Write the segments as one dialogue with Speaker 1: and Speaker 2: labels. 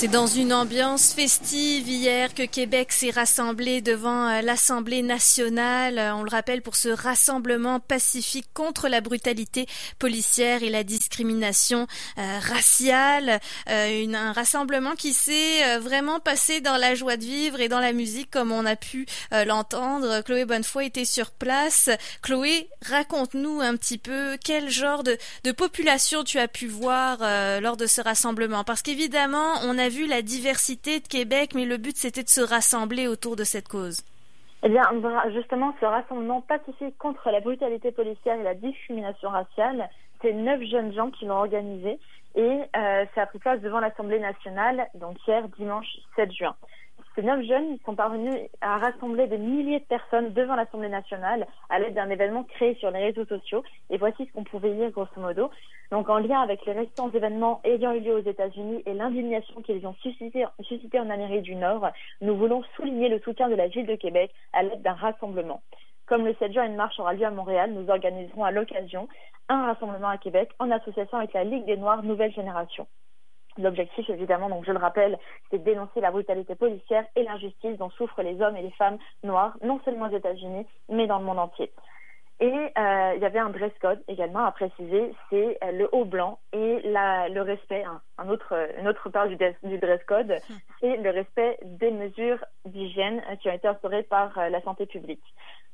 Speaker 1: C'est dans une ambiance festive hier que Québec s'est rassemblé devant euh, l'Assemblée nationale. Euh, on le rappelle pour ce rassemblement pacifique contre la brutalité policière et la discrimination euh, raciale. un rassemblement qui s'est vraiment passé dans la joie de vivre et dans la musique comme on a pu l'entendre. Chloé Bonnefoy était sur place. Chloé, raconte-nous un petit peu quel genre de, de population tu as pu voir lors de ce rassemblement. Parce qu'évidemment, on a vu la diversité de Québec, mais le but c'était de se rassembler autour de cette cause.
Speaker 2: Eh bien, justement, ce rassemblement pacifique contre la brutalité policière et la discrimination raciale, c'est neuf jeunes gens qui l'ont organisé et euh, ça a pris place devant l'Assemblée nationale, donc hier, dimanche 7 juin. Ces neuf jeunes sont parvenus à rassembler des milliers de personnes devant l'Assemblée nationale à l'aide d'un événement créé sur les réseaux sociaux. Et voici ce qu'on pouvait lire grosso modo. Donc en lien avec les récents événements ayant eu lieu aux États-Unis et l'indignation qu'ils ont suscité, suscité en Amérique du Nord, nous voulons souligner le soutien de la ville de Québec à l'aide d'un rassemblement. Comme le 7 juin, une marche aura lieu à Montréal, nous organiserons à l'occasion un rassemblement à Québec en association avec la Ligue des Noirs Nouvelle Génération. L'objectif, évidemment, donc je le rappelle, c'est de dénoncer la brutalité policière et l'injustice dont souffrent les hommes et les femmes noirs, non seulement aux États-Unis, mais dans le monde entier. Et euh, il y avait un dress code également à préciser, c'est euh, le haut blanc et la, le respect, un, autre, une autre part du, du dress code, c'est le respect des mesures d'hygiène qui ont été instaurées par euh, la santé publique.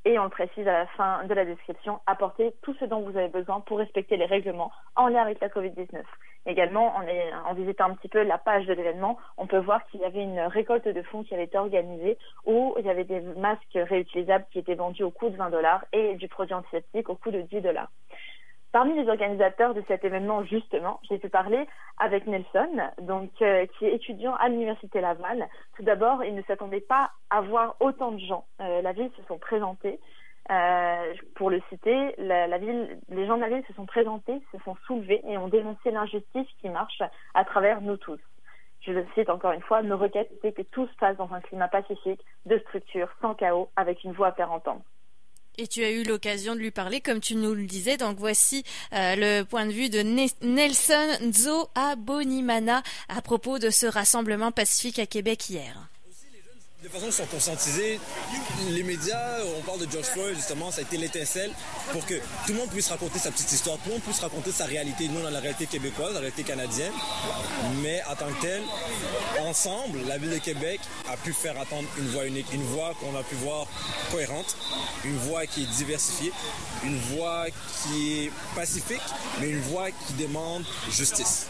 Speaker 2: Et on le précise à la fin de la description, apportez tout ce dont vous avez besoin pour respecter les règlements en lien avec la Covid-19. Également, en visitant un petit peu la page de l'événement, on peut voir qu'il y avait une récolte de fonds qui avait été organisée où il y avait des masques réutilisables qui étaient vendus au coût de 20 dollars et du produit antiseptique au coût de 10 dollars. Parmi les organisateurs de cet événement, justement, j'ai pu parler avec Nelson, donc euh, qui est étudiant à l'université Laval. Tout d'abord, il ne s'attendait pas à voir autant de gens. Euh, la ville se sont présentés. Euh, pour le citer, les gens de la ville se sont présentés, se sont soulevés et ont dénoncé l'injustice qui marche à travers nous tous. Je le cite encore une fois, nos requêtes étaient que tout se passe dans un climat pacifique, de structure, sans chaos, avec une voix à faire entendre.
Speaker 1: Et tu as eu l'occasion de lui parler, comme tu nous le disais. Donc voici euh, le point de vue de Nelson Nzo Abonimana à propos de ce rassemblement pacifique à Québec hier
Speaker 3: de façon sont conscientisés, les médias, on parle de George Floyd justement, ça a été l'étincelle pour que tout le monde puisse raconter sa petite histoire, tout le monde puisse raconter sa réalité, nous dans la réalité québécoise, la réalité canadienne, mais en tant que tel, ensemble, la ville de Québec a pu faire attendre une voix unique, une voix qu'on a pu voir cohérente, une voix qui est diversifiée, une voix qui est pacifique, mais une voix qui demande justice.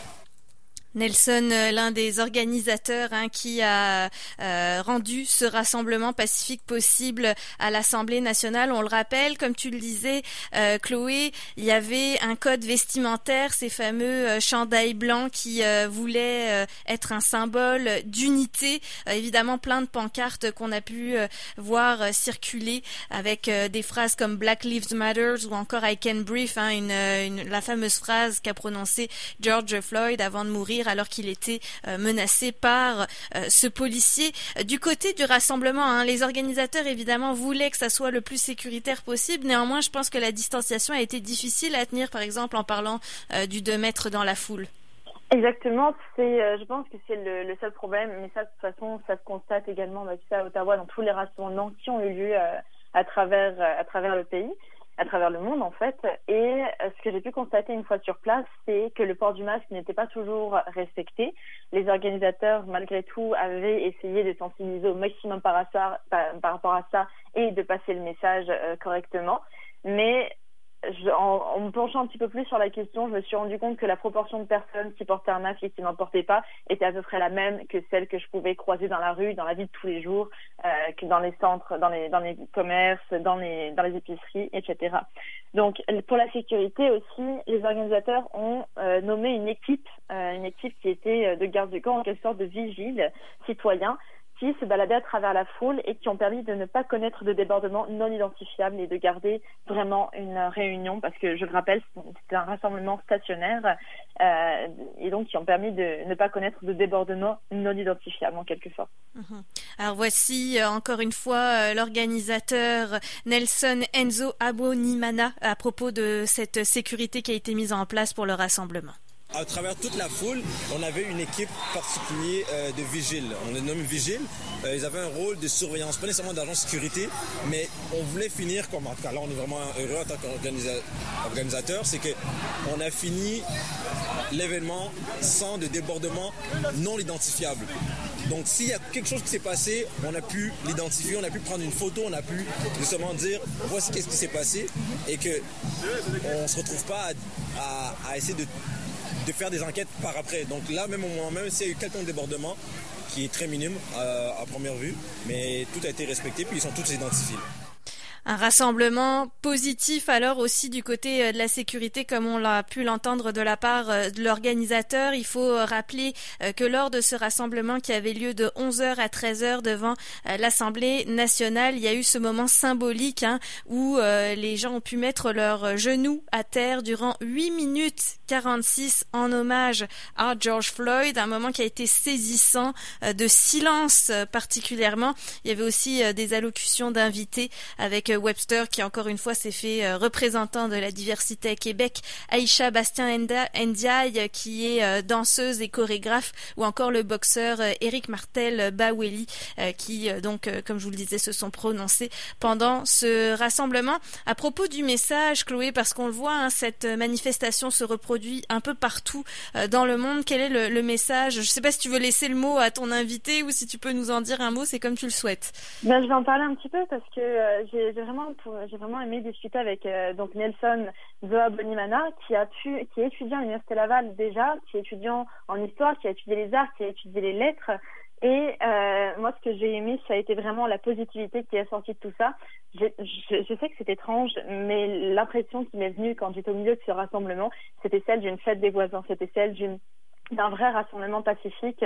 Speaker 1: Nelson, euh, l'un des organisateurs hein, qui a euh, rendu ce rassemblement pacifique possible à l'Assemblée nationale. On le rappelle, comme tu le disais, euh, Chloé, il y avait un code vestimentaire, ces fameux chandails blancs qui voulaient être un symbole d'unité. évidemment, plein de pancartes qu'on a pu voir circuler avec des phrases comme Black Lives Matter ou encore I Can Breathe, hein, une, la fameuse phrase qu'a prononcée George Floyd avant de mourir alors qu'il était euh, menacé par euh, ce policier. Du côté du rassemblement, hein, les organisateurs évidemment voulaient que ça soit le plus sécuritaire possible. Néanmoins, je pense que la distanciation a été difficile à tenir, par exemple en parlant euh, du 2 mètres dans la foule.
Speaker 2: Exactement, c'est, je pense que c'est le, seul problème, mais ça de toute façon, ça se constate également bah, à Ottawa dans tous les rassemblements qui ont eu lieu à travers à travers le pays à travers le monde en fait. Et euh, ce que j'ai pu constater une fois sur place, c'est que le port du masque n'était pas toujours respecté. Les organisateurs, malgré tout, avaient essayé de sensibiliser au maximum par, rapport à ça et de passer le message euh, correctement. Mais en, me penchant un petit peu plus sur la question, je me suis rendu compte que la proportion de personnes qui portaient un masque et qui n'en portaient pas était à peu près la même que celle que je pouvais croiser dans la rue, dans la vie de tous les jours, euh, que dans les centres, dans les, commerces, dans les, épiceries, etc. Donc, pour la sécurité aussi, les organisateurs ont euh, nommé une équipe, euh, une équipe qui était de garde du camp, en quelque sorte de vigile citoyen, qui se baladaient à travers la foule et qui ont permis de ne pas connaître de débordements non identifiables et de garder vraiment une réunion parce que je le rappelle c'était un rassemblement stationnaire euh, et donc qui ont permis de ne pas connaître de débordements non identifiables en quelque sorte.
Speaker 1: Mhm. Alors voici euh, encore une fois euh, l'organisateur Nelson Enzo Abonimana à propos de cette sécurité qui a été mise en place pour le rassemblement.
Speaker 3: À travers toute la foule, on avait une équipe particulière euh, de vigiles. On les nomme vigiles. Euh, ils avaient un rôle de surveillance, pas nécessairement d'agent de sécurité, mais on voulait finir, comme en tout cas là on est vraiment heureux en tant qu'organisateur, c'est qu'on a fini l'événement sans de débordement non identifiable. Donc s'il y a quelque chose qui s'est passé, on a pu l'identifier, on a pu prendre une photo, on a pu justement dire voici qu'est-ce qui s'est passé et que on se retrouve pas à essayer de de faire des enquêtes par après. Donc là, même au moment même s'il y a eu quelques débordement, qui est très minime euh, à première vue, mais tout a été respecté, puis ils sont tous identifiés.
Speaker 1: Un rassemblement positif alors aussi du côté euh, de la sécurité comme on l'a pu l'entendre de la part euh, de l'organisateur. Il faut euh, rappeler que lors de ce rassemblement qui avait lieu de 11h à 13h devant l'Assemblée nationale, il y a eu ce moment symbolique hein, où les gens ont pu mettre leurs genoux à terre durant 8 minutes 46 en hommage à George Floyd, un moment qui a été saisissant de silence particulièrement. Il y avait aussi des allocutions d'invités avec Webster qui encore une fois s'est fait euh, représentant de la diversité à Québec, Aïcha Bastien Ndiaye qui est euh, danseuse et chorégraphe ou encore le boxeur Eric euh, Martel Baweli qui donc comme je vous le disais se sont prononcés pendant ce rassemblement. À propos du message Chloé parce qu'on le voit hein, cette manifestation se reproduit un peu partout dans le monde. Quel est le, message? Je ne sais pas si tu veux laisser le mot à ton invité ou si tu peux nous en dire un mot, c'est comme tu le souhaites.
Speaker 2: Ben, je vais en parler un petit peu parce que j'ai j'ai vraiment aimé discuter avec euh, donc Nelson Zoa Bonimana, qui a pu, qui est étudiant à l'université Laval déjà, qui est étudiant en histoire, qui a étudié les arts, qui a étudié les lettres. Et euh, moi, ce que j'ai aimé, ça a été vraiment la positivité qui est sortie de tout ça. Je, je, je sais que c'est étrange, mais l'impression qui m'est venue quand j'étais au milieu de ce rassemblement, c'était celle d'une fête des voisins, c'était celle d'une d'un vrai rassemblement pacifique.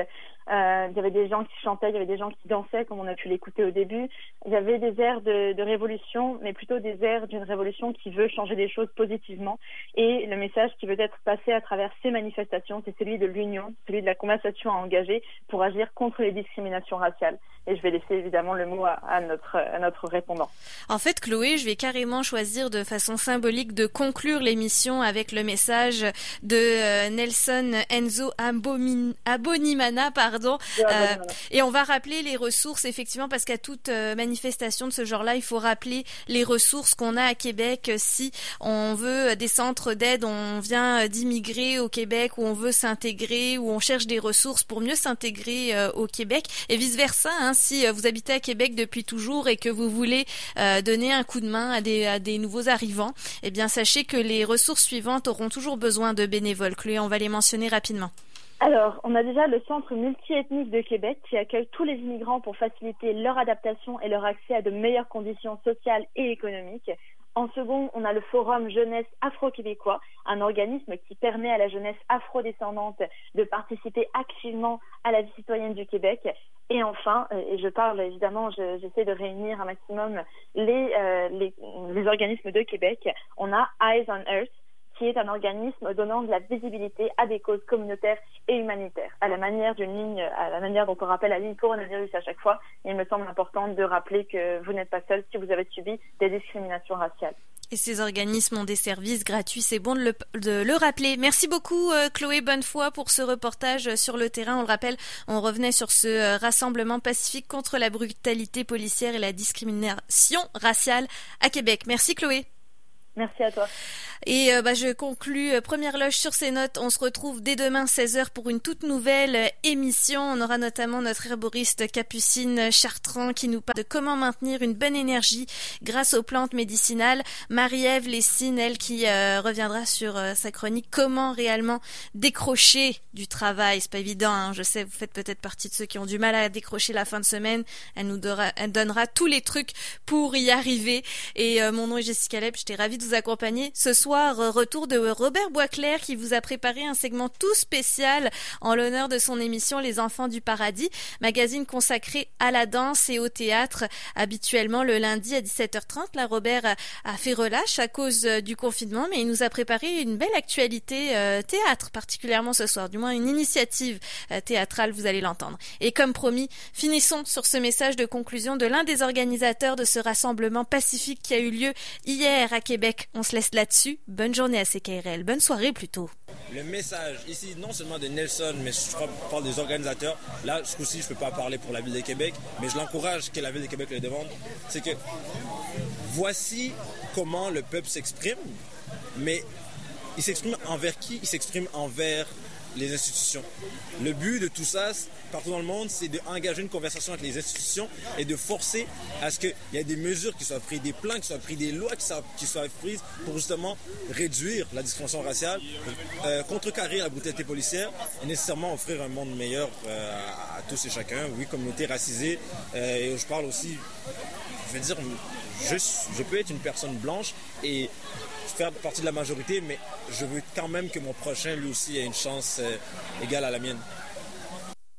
Speaker 2: Euh, il y avait des gens qui chantaient, il y avait des gens qui dansaient, comme on a pu l'écouter au début. Il y avait des airs de, révolution, mais plutôt des airs d'une révolution qui veut changer des choses positivement. Et le message qui veut être passé à travers ces manifestations, c'est celui de l'union, celui de la conversation à engager pour agir contre les discriminations raciales. Et je vais laisser évidemment le mot à, à notre, à notre répondant.
Speaker 1: En fait, Chloé, je vais carrément choisir de façon symbolique de conclure l'émission avec le message de euh, Nelson Enzo Abonimana, pardon. Euh, et on va rappeler les ressources, effectivement, parce qu'à toute euh, manifestation de ce genre-là, il faut rappeler les ressources qu'on a à Québec si on veut des centres d'aide, on vient d'immigrer au Québec, ou on veut s'intégrer, ou on cherche des ressources pour mieux s'intégrer euh, au Québec, et vice-versa. Hein, si vous habitez à Québec depuis toujours et que vous voulez donner un coup de main à des, à des nouveaux arrivants, eh bien, sachez que les ressources suivantes auront toujours besoin de bénévoles. Chloé, on va les mentionner rapidement.
Speaker 2: Alors, on a déjà le Centre multiethnique de Québec qui accueille tous les immigrants pour faciliter leur adaptation et leur accès à de meilleures conditions sociales et économiques. En second, on a le Forum Jeunesse Afro-Québécois, un organisme qui permet à la jeunesse afro-descendante de participer activement à la vie citoyenne du Québec. Et enfin, euh, et je parle évidemment, j'essaie de réunir un maximum les, euh, les, les organismes de Québec, on a Eyes on Earth, qui est un organisme donnant de la visibilité à des causes communautaires et humanitaires, à la manière d'une ligne, à la manière dont on rappelle la ligne coronavirus à chaque fois. il me semble important de rappeler que vous n'êtes pas seul si vous avez subi des discriminations raciales.
Speaker 1: Et ces organismes ont des services gratuits, c'est bon de le, rappeler. Merci beaucoup euh, Chloé Bonnefoy pour ce reportage sur le terrain. On le rappelle, on revenait sur ce euh, rassemblement pacifique contre la brutalité policière et la discrimination raciale à Québec. Merci Chloé.
Speaker 2: Merci à toi.
Speaker 1: Et euh, bah, je conclus euh, première loge sur ces notes. On se retrouve dès demain 16h pour une toute nouvelle euh, émission. On aura notamment notre herboriste Capucine Chartrand qui nous parle de comment maintenir une bonne énergie grâce aux plantes médicinales. Marie-Ève Lessine, elle, qui reviendra sur sa chronique comment réellement décrocher du travail? C'est pas évident, hein. je sais, vous faites peut-être partie de ceux qui ont du mal à décrocher la fin de semaine. Elle nous donnera, elle donnera tous les trucs pour y arriver. Et mon nom est Jessica Leb, j'étais ravie de vous accompagner ce soir euh, retour de Robert Boisclair qui vous a préparé un segment tout spécial en l'honneur de son émission Les Enfants du Paradis, magazine consacré à la danse et au théâtre, habituellement le lundi à 17h30. Là, Robert a fait relâche à cause euh, du confinement, mais il nous a préparé une belle actualité euh, théâtre, particulièrement ce soir, du moins une initiative théâtrale, vous allez l'entendre. Et comme promis, finissons sur ce message de conclusion de l'un des organisateurs de ce rassemblement pacifique qui a eu lieu hier à Québec On se laisse là-dessus. Bonne journée à CKRL. Bonne soirée plutôt.
Speaker 3: Le message ici, non seulement de Nelson, mais je crois parle des organisateurs. Là, ce coup-ci, je ne peux pas parler pour la ville de Québec, mais je l'encourage que la ville de Québec le demande. C'est que voici comment le peuple s'exprime, mais il s'exprime envers qui? Il s'exprime envers les institutions. Le but de tout ça, partout dans le monde, c'est d'engager une conversation avec les institutions et de forcer à ce qu'il y ait des mesures qui soient prises, des plans qui soient pris, des lois qui soient, prises pour justement réduire la discrimination raciale, euh, contrecarrer la brutalité policière et nécessairement offrir un monde meilleur euh, à, tous et chacun. Oui, communauté racisée. Euh, et je parle aussi, je veux dire, je, peux être une personne blanche et faire partie de la majorité, mais je veux quand même que mon prochain, lui aussi, ait une chance euh, égale à la mienne.